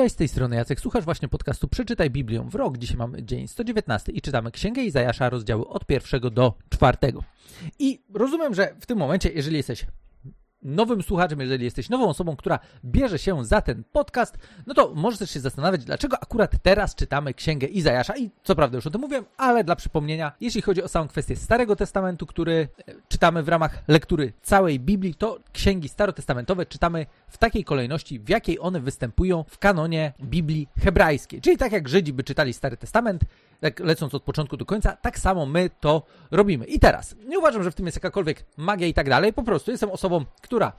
Cześć, z tej strony Jacek. Słuchasz właśnie podcastu Przeczytaj Biblię w rok. Dzisiaj mamy dzień 119 i czytamy Księgę Izajasza, rozdziały od pierwszego do czwartego. I rozumiem, że w tym momencie, jeżeli jesteś nowym słuchaczem, jeżeli jesteś nową osobą, która bierze się za ten podcast, no to możesz też się zastanawiać, dlaczego akurat teraz czytamy Księgę Izajasza. I co prawda już o tym mówiłem, ale dla przypomnienia, jeśli chodzi o samą kwestię Starego Testamentu, który e, czytamy w ramach lektury całej Biblii, to księgi starotestamentowe czytamy w takiej kolejności, w jakiej one występują w kanonie Biblii hebrajskiej. Czyli tak jak Żydzi by czytali Stary Testament, tak lecąc od początku do końca, tak samo my to robimy. I teraz, nie uważam, że w tym jest jakakolwiek magia i tak dalej, po prostu jestem osobą, która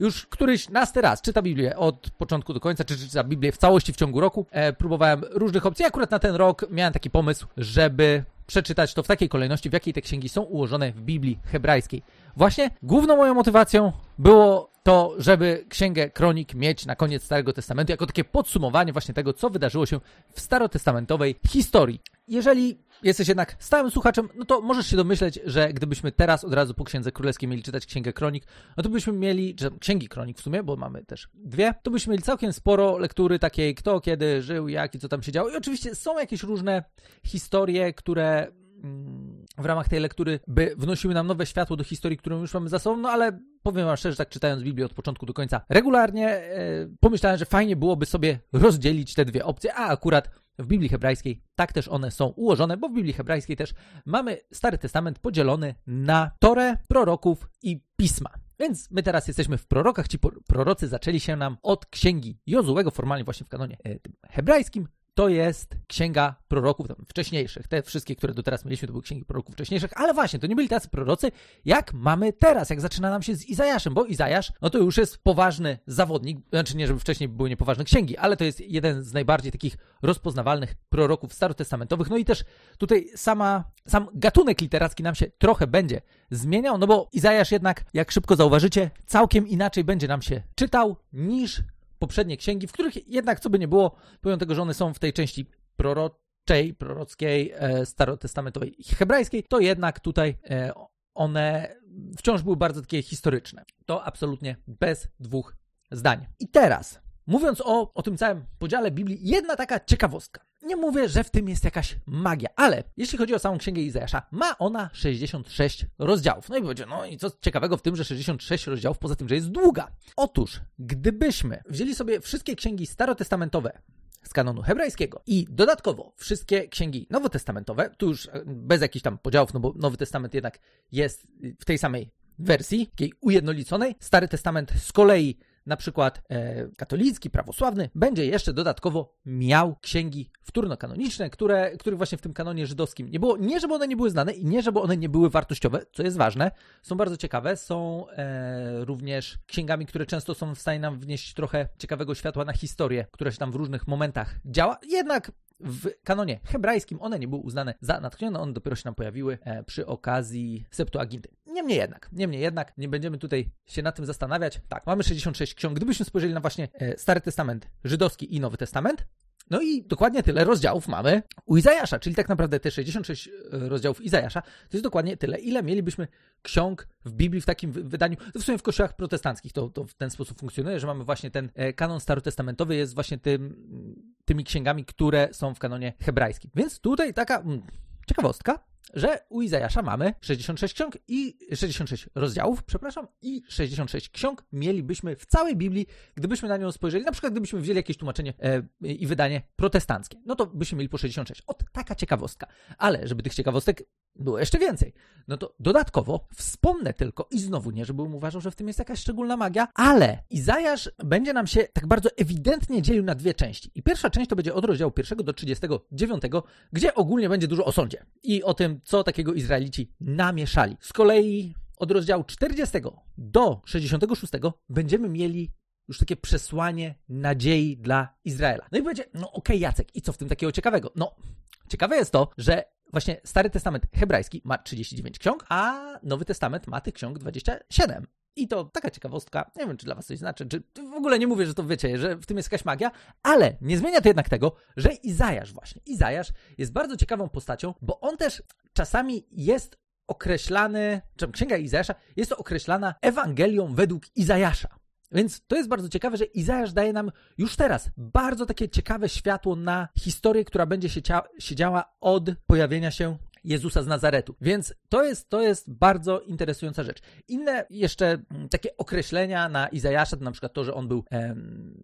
już któryś nasty raz czyta Biblię od początku do końca, czy czyta Biblię w całości w ciągu roku. E, próbowałem różnych opcji. Akurat na ten rok miałem taki pomysł, żeby przeczytać to w takiej kolejności, w jakiej te księgi są ułożone w Biblii hebrajskiej. Właśnie główną moją motywacją było to, żeby Księgę Kronik mieć na koniec Starego Testamentu jako takie podsumowanie właśnie tego, co wydarzyło się w starotestamentowej historii. Jeżeli jesteś jednak stałym słuchaczem, no to możesz się domyśleć, że gdybyśmy teraz od razu po Księdze Królewskiej mieli czytać Księgę Kronik, no to byśmy mieli, czy Księgi Kronik w sumie, bo mamy też dwie, to byśmy mieli całkiem sporo lektury takiej, kto kiedy żył, jak i co tam się działo. I oczywiście są jakieś różne historie, które mm, w ramach tej lektury by wnosiły nam nowe światło do historii, którą już mamy za sobą, no ale powiem wam szczerze, tak czytając Biblię od początku do końca regularnie, e, pomyślałem, że fajnie byłoby sobie rozdzielić te dwie opcje, a akurat w Biblii hebrajskiej tak też one są ułożone, bo w Biblii hebrajskiej też mamy Stary Testament podzielony na Torę, proroków i pisma. Więc my teraz jesteśmy w prorokach. Ci prorocy zaczęli się nam od księgi Jozułego, formalnie właśnie w kanonie e, hebrajskim, to jest księga proroków wcześniejszych. Te wszystkie, które do teraz mieliśmy, to były księgi proroków wcześniejszych, ale właśnie, to nie byli tacy prorocy, jak mamy teraz, jak zaczyna nam się z Izajaszem, bo Izajasz, no to już jest poważny zawodnik, znaczy nie, żeby wcześniej były niepoważne księgi, ale to jest jeden z najbardziej takich rozpoznawalnych proroków starotestamentowych. No i też tutaj sama, sam gatunek literacki nam się trochę będzie zmieniał, no bo Izajasz jednak, jak szybko zauważycie, całkiem inaczej będzie nam się czytał niż poprzednie księgi, w których jednak, co by nie było, pomimo tego, że one są w tej części proroczej, prorockiej, e, starotestamentowej hebrajskiej, to jednak tutaj e, one wciąż były bardzo takie historyczne. To absolutnie bez dwóch zdań. I teraz Mówiąc o, o tym całym podziale Biblii, jedna taka ciekawostka. Nie mówię, że w tym jest jakaś magia, ale jeśli chodzi o samą księgę Izajasza, ma ona 66 rozdziałów. No i powiedział, no i co ciekawego w tym, że 66 rozdziałów, poza tym, że jest długa. Otóż, gdybyśmy wzięli sobie wszystkie księgi starotestamentowe z kanonu hebrajskiego i dodatkowo wszystkie księgi nowotestamentowe, tu już e, bez jakichś tam podziałów, no bo Nowy Testament jednak jest w tej samej wersji, takiej ujednoliconej. Stary Testament z kolei na przykład e, katolicki, prawosławny, będzie jeszcze dodatkowo miał księgi wtórno-kanoniczne, które, których właśnie w tym kanonie żydowskim nie było. Nie, żeby one nie były znane i nie, żeby one nie były wartościowe, co jest ważne. Są bardzo ciekawe. Są e, również księgami, które często są w stanie nam wnieść trochę ciekawego światła na historię, która się tam w różnych momentach działa. Jednak w kanonie hebrajskim one nie były uznane za natchnione, one dopiero się nam pojawiły e, przy okazji Septuaginty. Niemniej jednak, niemniej jednak, nie będziemy tutaj się nad tym zastanawiać. Tak, mamy 66 ksiąg. Gdybyśmy spojrzeli na właśnie e, Stary Testament żydowski i Nowy Testament, no i dokładnie tyle rozdziałów mamy u Izajasza, czyli tak naprawdę te 66 e, rozdziałów Izajasza to jest dokładnie tyle, ile mielibyśmy ksiąg w Biblii w takim wydaniu. To w sumie w kościołach protestanckich to, to w ten sposób funkcjonuje, że mamy właśnie ten e, kanon starotestamentowy jest właśnie tym, tymi księgami, które są w kanonie hebrajskim. Więc tutaj taka mm, ciekawostka, że u Izajasza mamy 66 ksiąg i 66 rozdziałów, przepraszam, i 66 ksiąg mielibyśmy w całej Biblii, gdybyśmy na nią spojrzeli, na przykład gdybyśmy wzięli jakieś tłumaczenie e, i wydanie protestanckie, no to byśmy mieli po 66. Ot, taka ciekawostka. Ale żeby tych ciekawostek było jeszcze więcej, no to dodatkowo wspomnę tylko i znowu nie, żebym uważał, że w tym jest jakaś szczególna magia, ale Izajasz będzie nam się tak bardzo ewidentnie dzielił na dwie części. I pierwsza część to będzie od rozdziału 1 do 39, gdzie ogólnie będzie dużo o sądzie i o tym, co takiego Izraelici namieszali. Z kolei od rozdziału 40 do 66 będziemy mieli już takie przesłanie nadziei dla Izraela. No i będzie, no okej, okay, Jacek, i co w tym takiego ciekawego? No, ciekawe jest to, że właśnie Stary Testament hebrajski ma 39 ksiąg, a Nowy Testament ma tych ksiąg 27. I to taka ciekawostka, nie wiem, czy dla was coś znaczy, czy w ogóle nie mówię, że to wiecie, że w tym jest jakaś magia, ale nie zmienia to jednak tego, że Izajasz właśnie, Izajasz jest bardzo ciekawą postacią, bo on też czasami jest określany, czy księga Izajasza jest to określana Ewangelią według Izajasza. Więc to jest bardzo ciekawe, że Izajasz daje nam już teraz bardzo takie ciekawe światło na historię, która będzie się, się działa od pojawienia się Jezusa z Nazaretu. Więc to jest, to jest bardzo interesująca rzecz. Inne jeszcze mm, takie określenia na Izajasza to na przykład to, że on był em,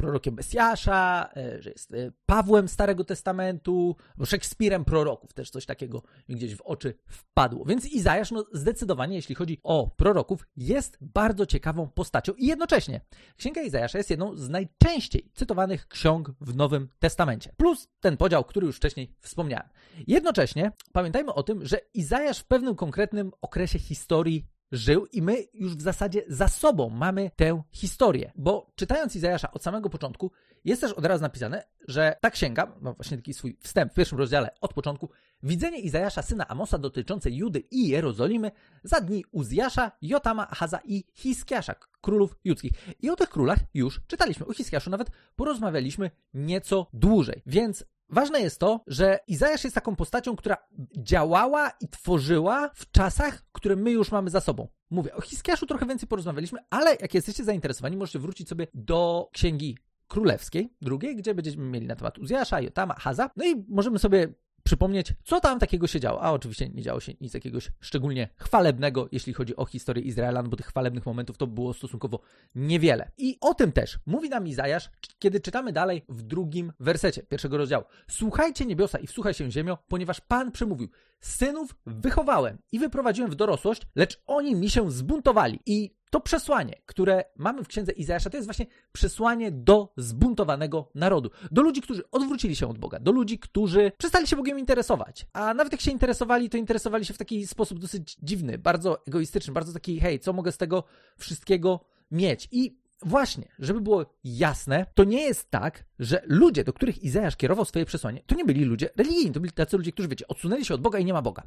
prorokiem Mesjasza, e, że jest e, Pawłem Starego Testamentu, bo Szekspirem proroków, też coś takiego gdzieś w oczy wpadło. Więc Izajasz, no zdecydowanie, jeśli chodzi o proroków, jest bardzo ciekawą postacią i jednocześnie Księga Izajasza jest jedną z najczęściej cytowanych ksiąg w Nowym Testamencie. Plus ten podział, który już wcześniej wspomniałem. Jednocześnie pamiętajmy o tym, że Izajasz w pewnym konkretnym okresie historii żył i my już w zasadzie za sobą mamy tę historię. Bo czytając Izajasza od samego początku, jest też od razu napisane, że ta księga, ma właśnie taki swój wstęp w pierwszym rozdziale od początku, widzenie Izajasza syna Amosa dotyczące Judy i Jerozolimy za dni Uzjasza, Jotama, Ahaza i Hiskiasza, królów judzkich. I o tych królach już czytaliśmy. O Hiskiaszu nawet porozmawialiśmy nieco dłużej. Więc Ważne jest to, że Izajasz jest taką postacią, która działała i tworzyła w czasach, które my już mamy za sobą. Mówię, o Hiskiaszu trochę więcej porozmawialiśmy, ale jak jesteście zainteresowani, możecie wrócić sobie do księgi królewskiej, drugiej, gdzie będziemy mieli na temat Uzjasza, Jotama, Haza. No i możemy sobie przypomnieć, co tam takiego się działo. A oczywiście nie działo się nic jakiegoś szczególnie chwalebnego, jeśli chodzi o historię Izraela, bo tych chwalebnych momentów to było stosunkowo niewiele. I o tym też mówi nam Izajasz, kiedy czytamy dalej w drugim wersecie pierwszego rozdziału. Słuchajcie niebiosa i wsłuchaj się ziemio, ponieważ Pan przemówił. Synów wychowałem i wyprowadziłem w dorosłość, lecz oni mi się zbuntowali. I to przesłanie, które mamy w księdze Izajasza, to jest właśnie przesłanie do zbuntowanego narodu. Do ludzi, którzy odwrócili się od Boga, do ludzi, którzy przestali się Bogiem interesować. A nawet jak się interesowali, to interesowali się w taki sposób dosyć dziwny, bardzo egoistyczny, bardzo taki, hej, co mogę z tego wszystkiego mieć? I Właśnie, żeby było jasne, to nie jest tak, że ludzie, do których Izajasz kierował swoje przesłanie, to nie byli ludzie religijni, to byli tacy ludzie, którzy, wiecie, odsunęli się od Boga i nie ma Boga.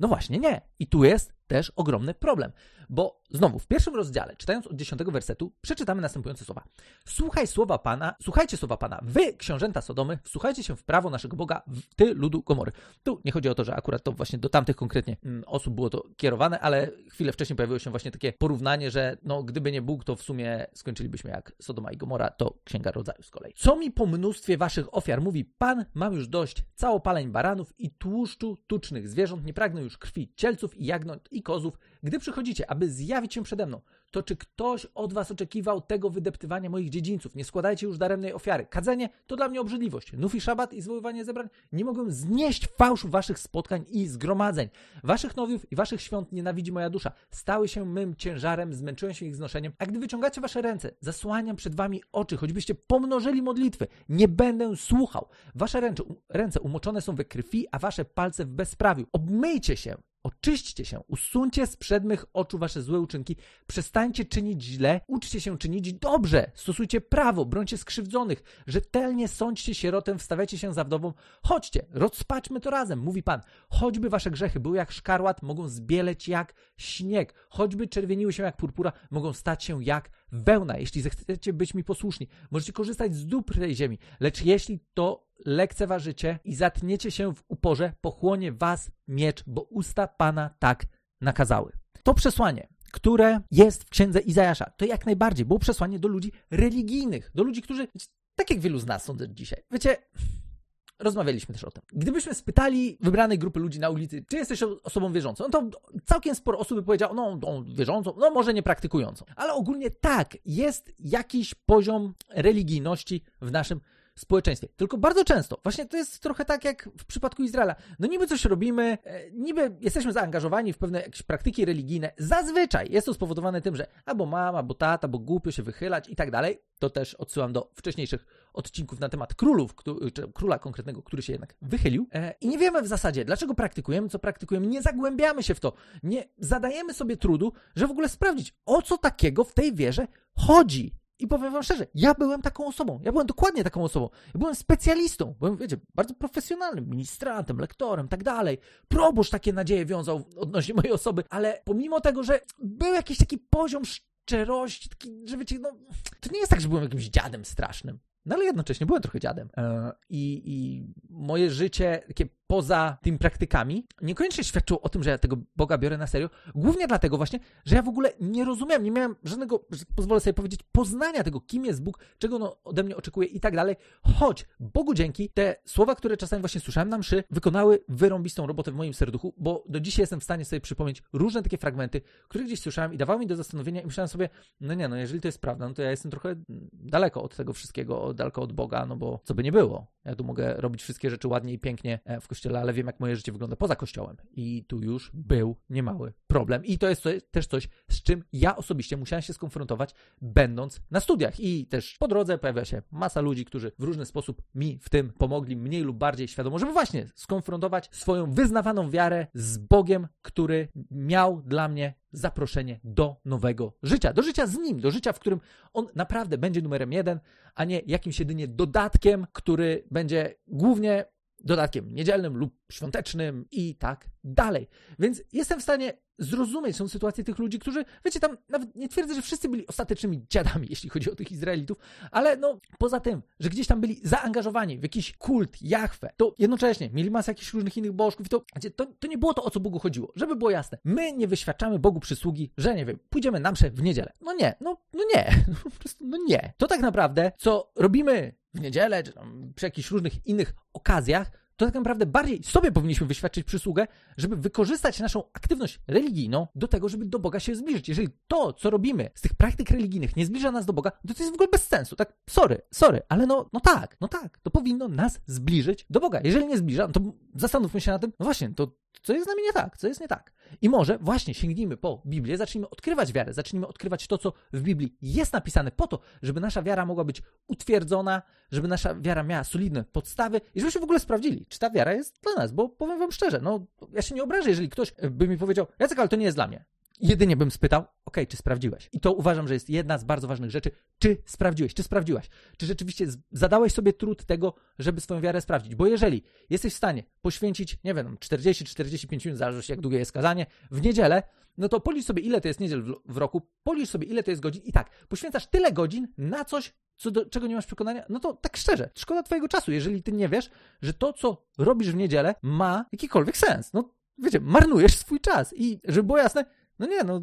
No właśnie, nie. I tu jest też ogromny problem, bo znowu w pierwszym rozdziale, czytając od 10 wersetu, przeczytamy następujące słowa. Słuchaj słowa Pana, słuchajcie słowa Pana, wy, książęta Sodomy, wsłuchajcie się w prawo naszego Boga, ty, ludu Gomory. Tu nie chodzi o to, że akurat to właśnie do tamtych konkretnie mm, osób było to kierowane, ale chwilę wcześniej pojawiło się właśnie takie porównanie, że no, gdyby nie Bóg, to w sumie skończylibyśmy jak Sodoma i Gomora, to Księga Rodzaju z kolei. Co mi po mnóstwie waszych ofiar mówi Pan, mam już dość całopaleń baranów i tłuszczu tucznych. Zwierząt, nie pragnę już krwi cielców i jagnąt i kozów, gdy przychodzicie, aby zjawić się przede mną, to czy ktoś od was oczekiwał tego wydeptywania moich dziedzińców? Nie składajcie już daremnej ofiary. Kadzenie to dla mnie obrzydliwość. Nów i szabat i zwoływanie zebrań nie mogę znieść fałszu waszych spotkań i zgromadzeń. Waszych nowiów i waszych świąt nienawidzi moja dusza. Stały się mym ciężarem, zmęczyłem się ich znoszeniem. A gdy wyciągacie wasze ręce, zasłaniam przed wami oczy, choćbyście pomnożyli modlitwy. Nie będę słuchał. Wasze ręce, ręce umoczone są we krwi, a wasze palce w bezprawiu. Obmyjcie się Oczyśćcie się, usuńcie z przed mych oczu wasze złe uczynki, przestańcie czynić źle, uczcie się czynić dobrze, stosujcie prawo, brońcie skrzywdzonych, rzetelnie sądźcie sierotę, wstawiajcie się za wdową. Chodźcie, rozpaczmy to razem, mówi Pan. Choćby wasze grzechy były jak szkarłat, mogą zbieleć jak śnieg, choćby czerwieniły się jak purpura, mogą stać się jak wełna. Jeśli zechcecie być mi posłuszni, możecie korzystać z dóbr tej ziemi, lecz jeśli to lekceważycie i zatniecie się w uporze, pochłonie was miecz, bo usta Pana tak nakazały. To przesłanie, które jest w księdze Izajasza, to jak najbardziej było przesłanie do ludzi religijnych, do ludzi, którzy, tak jak wielu z nas są dzisiaj. Wiecie, rozmawialiśmy też o tym. Gdybyśmy spytali wybranej grupy ludzi na ulicy, czy jesteś osobą wierzącą, no to całkiem sporo osób by powiedziało, no, no wierzącą, no może nie praktykującą. Ale ogólnie tak, jest jakiś poziom religijności w naszym społeczeństwie. Tylko bardzo często, właśnie to jest trochę tak jak w przypadku Izraela. No niby coś robimy, e, niby jesteśmy zaangażowani w pewne jakieś praktyki religijne. Zazwyczaj jest to spowodowane tym, że albo mama, albo tata, bo głupio się wychylać i tak dalej. To też odsyłam do wcześniejszych odcinków na temat królów, czy króla konkretnego, który się jednak wychylił. E, I nie wiemy w zasadzie, dlaczego praktykujemy, co praktykujemy. Nie zagłębiamy się w to. Nie zadajemy sobie trudu, że w ogóle sprawdzić, o co takiego w tej wierze chodzi. I powiem wam szczerze, ja byłem taką osobą. Ja byłem dokładnie taką osobą. Ja byłem specjalistą. Byłem, wiecie, bardzo profesjonalnym, ministrantem, lektorem, tak dalej. Proboszcz takie nadzieje wiązał odnośnie mojej osoby, ale pomimo tego, że był jakiś taki poziom szczerości, taki, że wiecie, no, to nie jest tak, że byłem jakimś dziadem strasznym. No ale jednocześnie byłem trochę dziadem. E, I, I moje życie, takie poza tymi praktykami, niekoniecznie świadczyło o tym, że ja tego Boga biorę na serio. Głównie dlatego właśnie, że ja w ogóle nie rozumiałem, nie miałem żadnego, pozwolę sobie powiedzieć, poznania tego, kim jest Bóg, czego on ode mnie oczekuje i tak dalej. Choć Bogu dzięki, te słowa, które czasami właśnie słyszałem na mszy, wykonały wyrąbistą robotę w moim serduchu, bo do dzisiaj jestem w stanie sobie przypomnieć różne takie fragmenty, które gdzieś słyszałem i dawały mi do zastanowienia i myślałem sobie, no nie, no jeżeli to jest prawda, no to ja jestem trochę daleko od tego wszystkiego, daleko od Boga, no bo co by nie było. Ja tu mogę robić wszystkie rzeczy ładnie i pięknie e, w kościele, ale wiem, jak moje życie wygląda poza kościołem. I tu już był niemały problem. I to jest też coś, z czym ja osobiście musiałem się skonfrontować, będąc na studiach. I też po drodze pojawia się masa ludzi, którzy w różny sposób mi w tym pomogli, mniej lub bardziej świadomo, żeby właśnie skonfrontować swoją wyznawaną wiarę z Bogiem, który miał dla mnie zaproszenie do nowego życia, do życia z nim, do życia, w którym on naprawdę będzie numerem jeden, a nie jakimś jedynie dodatkiem, który będzie głównie dodatkiem niedzielnym lub świątecznym i tak dalej. Więc jestem w stanie zrozumieć są sytuacje tych ludzi, którzy, wiecie, tam nawet nie twierdzę, że wszyscy byli ostatecznymi dziadami, jeśli chodzi o tych Izraelitów, ale no poza tym, że gdzieś tam byli zaangażowani w jakiś kult, Jachwę, to jednocześnie mieli masę jakichś różnych innych bożków i to, to, to nie było to, o co Bogu chodziło. Żeby było jasne, my nie wyświadczamy Bogu przysługi, że nie wiem, pójdziemy na mszę w niedzielę. No nie, no, no nie, po prostu no nie. To tak naprawdę, co robimy w niedzielę, czy przy jakichś różnych innych okazjach, to tak naprawdę bardziej sobie powinniśmy wyświadczyć przysługę, żeby wykorzystać naszą aktywność religijną do tego, żeby do Boga się zbliżyć. Jeżeli to, co robimy z tych praktyk religijnych nie zbliża nas do Boga, to to jest w ogóle bez sensu. Tak, sorry, sorry, ale no, no tak, no tak, to powinno nas zbliżyć do Boga. Jeżeli nie zbliża, no to zastanówmy się na tym, no właśnie, to co jest z nami nie tak, co jest nie tak. I może właśnie sięgnijmy po Biblię, zacznijmy odkrywać wiarę, zacznijmy odkrywać to, co w Biblii jest napisane po to, żeby nasza wiara mogła być utwierdzona, żeby nasza wiara miała solidne podstawy i żebyśmy w ogóle sprawdzili, czy ta wiara jest dla nas, bo powiem wam szczerze, no ja się nie obrażę, jeżeli ktoś by mi powiedział, Jacek, ale to nie jest dla mnie. Jedynie bym spytał, ok, czy sprawdziłeś? I to uważam, że jest jedna z bardzo ważnych rzeczy. Czy sprawdziłeś? Czy sprawdziłaś? Czy rzeczywiście zadałeś sobie trud tego, żeby swoją wiarę sprawdzić? Bo jeżeli jesteś w stanie poświęcić, nie wiem, 40-45 minut, zależy jak długie jest kazanie, w niedzielę, no to policz sobie, ile to jest niedziel w, roku, policz sobie, ile to jest godzin i tak, poświęcasz tyle godzin na coś, co do czego nie masz przekonania, no to tak szczerze, szkoda twojego czasu, jeżeli ty nie wiesz, że to, co robisz w niedzielę, ma jakikolwiek sens. No, wiecie, marnujesz swój czas. I żeby było jasne, no nie, no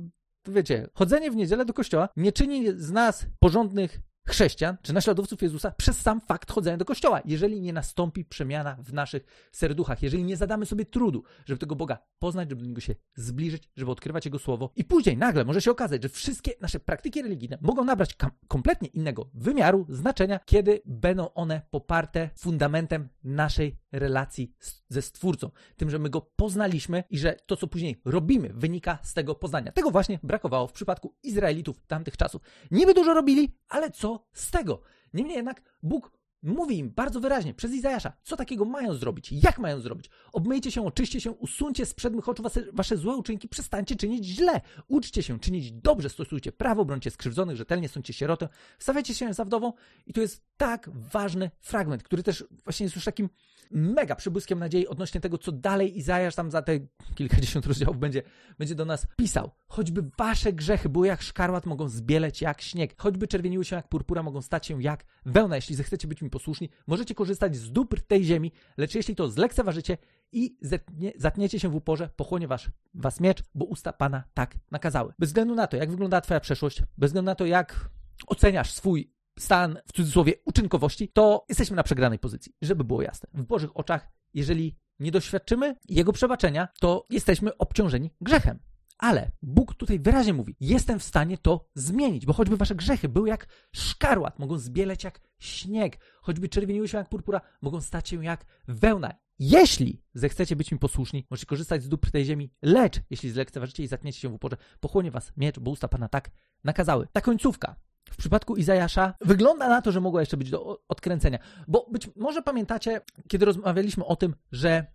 wiecie, chodzenie w niedzielę do kościoła nie czyni z nas porządnych chrześcijan czy naśladowców Jezusa przez sam fakt chodzenia do kościoła, jeżeli nie nastąpi przemiana w naszych serduchach, jeżeli nie zadamy sobie trudu, żeby tego Boga poznać, żeby do Niego się zbliżyć, żeby odkrywać Jego Słowo i później nagle może się okazać, że wszystkie nasze praktyki religijne mogą nabrać kompletnie innego wymiaru, znaczenia, kiedy będą one poparte fundamentem naszej relacji ze Stwórcą, tym, że my Go poznaliśmy i że to, co później robimy, wynika z tego poznania. Tego właśnie brakowało w przypadku Izraelitów tamtych czasów. Niby dużo robili, ale co z tego? Niemniej jednak Bóg mówi im bardzo wyraźnie przez Izajasza, co takiego mają zrobić, jak mają zrobić. Obmyjcie się, oczyście się, usuńcie z przed oczu wasze, wasze złe uczynki, przestańcie czynić źle. Uczcie się czynić dobrze, stosujcie prawo, brońcie skrzywdzonych, rzetelnie sądźcie sierotę, stawiajcie się za wdową i to jest tak ważny fragment, który też właśnie jest już takim mega przybłyskiem nadziei odnośnie tego, co dalej Izajasz tam za te kilkadziesiąt rozdziałów będzie, będzie do nas pisał. Choćby wasze grzechy były jak szkarłat, mogą zbieleć jak śnieg. Choćby czerwieniły się jak purpura, mogą stać się jak wełna. Jeśli zechcecie być mi posłuszni, możecie korzystać z dóbr tej ziemi, lecz jeśli to zlekceważycie i zetnie, zatniecie się w uporze, pochłonie was, was miecz, bo usta Pana tak nakazały. Bez względu na to, jak wygląda twoja przeszłość, bez względu na to, jak oceniasz swój stan, w cudzysłowie, uczynkowości, to jesteśmy na przegranej pozycji, żeby było jasne. W Bożych oczach, jeżeli nie doświadczymy Jego przebaczenia, to jesteśmy obciążeni grzechem. Ale Bóg tutaj wyraźnie mówi: Jestem w stanie to zmienić, bo choćby wasze grzechy były jak szkarłat, mogą zbieleć jak śnieg, choćby czerwieniły się jak purpura, mogą stać się jak wełna. Jeśli zechcecie być mi posłuszni, możecie korzystać z dóbr tej ziemi, lecz jeśli zlekceważycie i zatniecie się w uporze, pochłonie was miecz, bo usta Pana tak nakazały. Ta końcówka w przypadku Izajasza wygląda na to, że mogła jeszcze być do odkręcenia. Bo być może pamiętacie, kiedy rozmawialiśmy o tym, że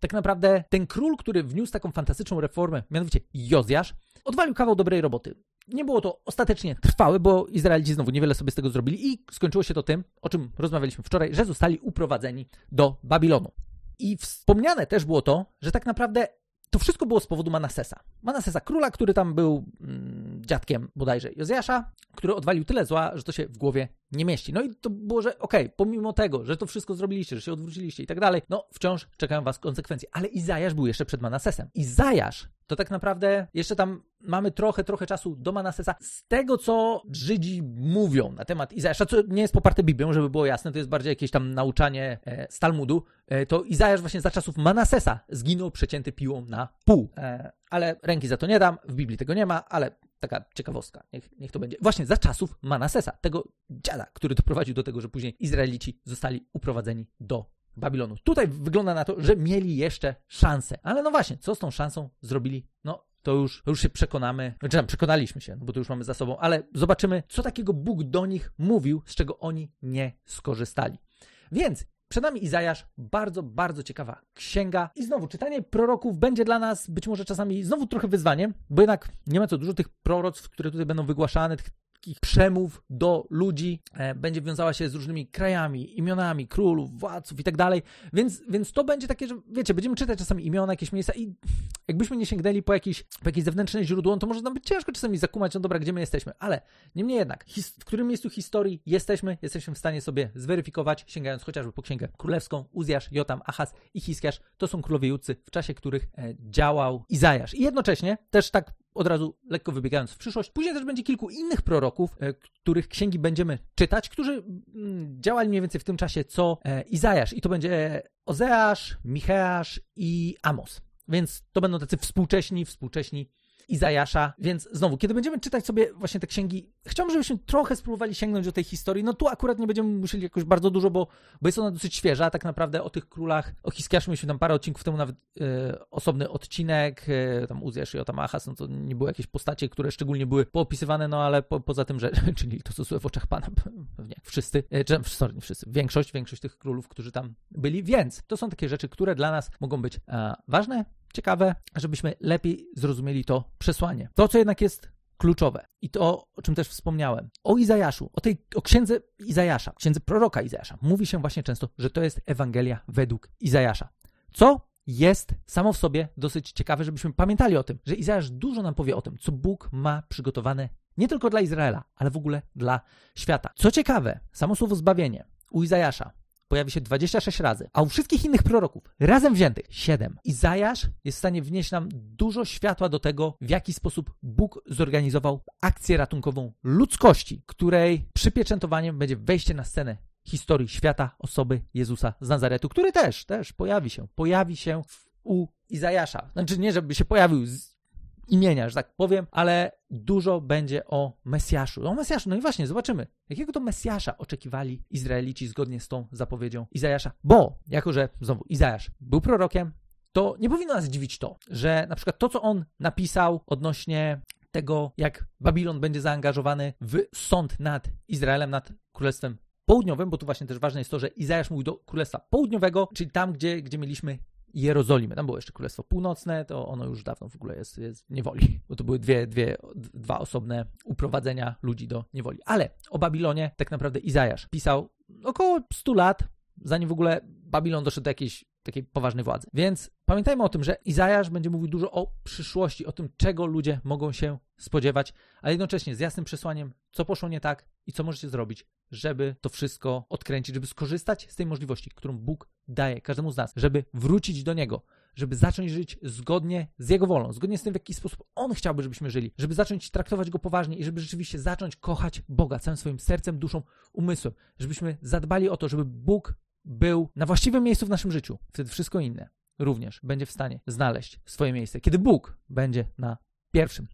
tak naprawdę ten król, który wniósł taką fantastyczną reformę, mianowicie Jozjasz, odwalił kawał dobrej roboty. Nie było to ostatecznie trwałe, bo Izraelici znowu niewiele sobie z tego zrobili i skończyło się to tym, o czym rozmawialiśmy wczoraj, że zostali uprowadzeni do Babilonu. I wspomniane też było to, że tak naprawdę to wszystko było z powodu Manasesa. Manasesa, króla, który tam był mm, dziadkiem bodajże Jozjasza, który odwalił tyle zła, że to się w głowie nie mieści. No i to było, że okej, okay, pomimo tego, że to wszystko zrobiliście, że się odwróciliście i tak dalej, no wciąż czekają was konsekwencje. Ale Izajasz był jeszcze przed Manasesem. Izajasz to tak naprawdę jeszcze tam mamy trochę, trochę czasu do Manasesa. Z tego, co Żydzi mówią na temat Izajasza, co nie jest poparte Biblią, żeby było jasne, to jest bardziej jakieś tam nauczanie e, z Talmudu, e, to Izajasz właśnie za czasów Manasesa zginął przecięty piłą na pół. E, ale ręki za to nie dam, w Biblii tego nie ma, ale taka ciekawostka, niech, niech to będzie. Właśnie za czasów Manasesa, tego dziada, który doprowadził do tego, że później Izraelici zostali uprowadzeni do Babilonu. Tutaj wygląda na to, że mieli jeszcze szansę. Ale no właśnie, co z tą szansą zrobili? No, to już, już się przekonamy, znaczy przekonaliśmy się, bo to już mamy za sobą, ale zobaczymy, co takiego Bóg do nich mówił, z czego oni nie skorzystali. Więc przed nami Izajasz, bardzo, bardzo ciekawa księga. I znowu, czytanie proroków będzie dla nas być może czasami znowu trochę wyzwaniem, bo jednak nie ma co dużo tych proroctw, które tutaj będą wygłaszane, tych takich przemów do ludzi e, będzie wiązała się z różnymi krajami, imionami królów, władców i tak dalej. Więc, więc to będzie takie, że wiecie, będziemy czytać czasami imiona, jakieś miejsca i jakbyśmy nie sięgnęli po jakieś, po jakieś zewnętrzne źródło, to może nam być ciężko czasami zakumać, no dobra, gdzie my jesteśmy. Ale niemniej jednak, w którym miejscu historii jesteśmy, jesteśmy w stanie sobie zweryfikować, sięgając chociażby po księgę królewską, Uzjasz, Jotam, Achaz i Hiskiasz. To są królowie Judcy, w czasie których e, działał Izajasz. I jednocześnie też tak od razu lekko wybiegając w przyszłość. Później też będzie kilku innych proroków, e, których księgi będziemy czytać, którzy mm, działali mniej więcej w tym czasie co e, Izajasz. I to będzie Ozeasz, Micheasz i Amos. Więc to będą tacy współcześni, współcześni Izajasza, więc znowu, kiedy będziemy czytać sobie właśnie te księgi, chciałbym, żebyśmy trochę spróbowali sięgnąć do tej historii. No tu akurat nie będziemy musieli jakoś bardzo dużo, bo, bo jest ona dosyć świeża. Tak naprawdę o tych królach, o Hiskiaszu mieliśmy tam parę odcinków temu nawet e, osobny odcinek, e, tam Uzjasz i Otamachas, no to nie były jakieś postacie, które szczególnie były poopisywane, no ale po, poza tym, że, czyli to, co w oczach Pana, pewnie wszyscy, e, czy, sorry, nie wszyscy, większość, większość tych królów, którzy tam byli, więc to są takie rzeczy, które dla nas mogą być ważne, ciekawe, żebyśmy lepiej zrozumieli to przesłanie. To, co jednak jest kluczowe i to, o czym też wspomniałem, o Izajaszu, o tej, o księdze Izajasza, księdze proroka Izajasza, mówi się właśnie często, że to jest Ewangelia według Izajasza. Co jest samo w sobie dosyć ciekawe, żebyśmy pamiętali o tym, że Izajasz dużo nam powie o tym, co Bóg ma przygotowane nie tylko dla Izraela, ale w ogóle dla świata. Co ciekawe, samo słowo zbawienie u Izajasza pojawi się 26 razy, a u wszystkich innych proroków razem wziętych 7. Izajasz jest w stanie wnieść nam dużo światła do tego, w jaki sposób Bóg zorganizował akcję ratunkową ludzkości, której przypieczętowaniem będzie wejście na scenę historii świata osoby Jezusa z Nazaretu, który też, też pojawi się, pojawi się w, u Izajasza. Znaczy nie, żeby się pojawił z imienia, że tak powiem, ale dużo będzie o Mesjaszu. O Mesjaszu, no i właśnie, zobaczymy, jakiego to Mesjasza oczekiwali Izraelici zgodnie z tą zapowiedzią Izajasza. Bo, jako że znowu Izajasz był prorokiem, to nie powinno nas dziwić to, że na przykład to, co on napisał odnośnie tego, jak Babilon będzie zaangażowany w sąd nad Izraelem, nad Królestwem Południowym, bo tu właśnie też ważne jest to, że Izajasz mówił do Królestwa Południowego, czyli tam, gdzie, gdzie mieliśmy Jerozolimy. Tam było jeszcze Królestwo Północne, to ono już dawno w ogóle jest, jest w niewoli, bo to były dwie, dwie, dwa osobne uprowadzenia ludzi do niewoli. Ale o Babilonie tak naprawdę Izajasz pisał około 100 lat, zanim w ogóle Babilon doszedł do jakiejś takiej poważnej władzy. Więc pamiętajmy o tym, że Izajasz będzie mówił dużo o przyszłości, o tym, czego ludzie mogą się spodziewać, ale jednocześnie z jasnym przesłaniem, co poszło nie tak i co możecie zrobić, żeby to wszystko odkręcić, żeby skorzystać z tej możliwości, którą Bóg daje każdemu z nas, żeby wrócić do Niego, żeby zacząć żyć zgodnie z Jego wolą, zgodnie z tym, w jaki sposób On chciałby, żebyśmy żyli, żeby zacząć traktować Go poważnie i żeby rzeczywiście zacząć kochać Boga całym swoim sercem, duszą, umysłem, żebyśmy zadbali o to, żeby Bóg był na właściwym miejscu w naszym życiu. Wtedy wszystko inne również będzie w stanie znaleźć swoje miejsce. Kiedy Bóg będzie na pierwszym.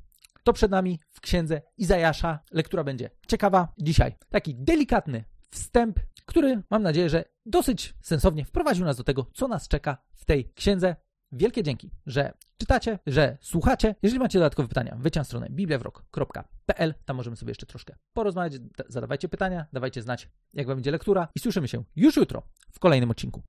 To przed nami w księdze Izajasza. Lektura będzie ciekawa dzisiaj. Taki delikatny wstęp, który mam nadzieję, że dosyć sensownie wprowadził nas do tego, co nas czeka w tej księdze. Wielkie dzięki, że czytacie, że słuchacie. Jeżeli macie dodatkowe pytania, wejdźcie na stronę bibliawrok.pl. Tam możemy sobie jeszcze troszkę porozmawiać. Zadawajcie pytania, dawajcie znać, jak wam będzie lektura i słyszymy się już jutro w kolejnym odcinku.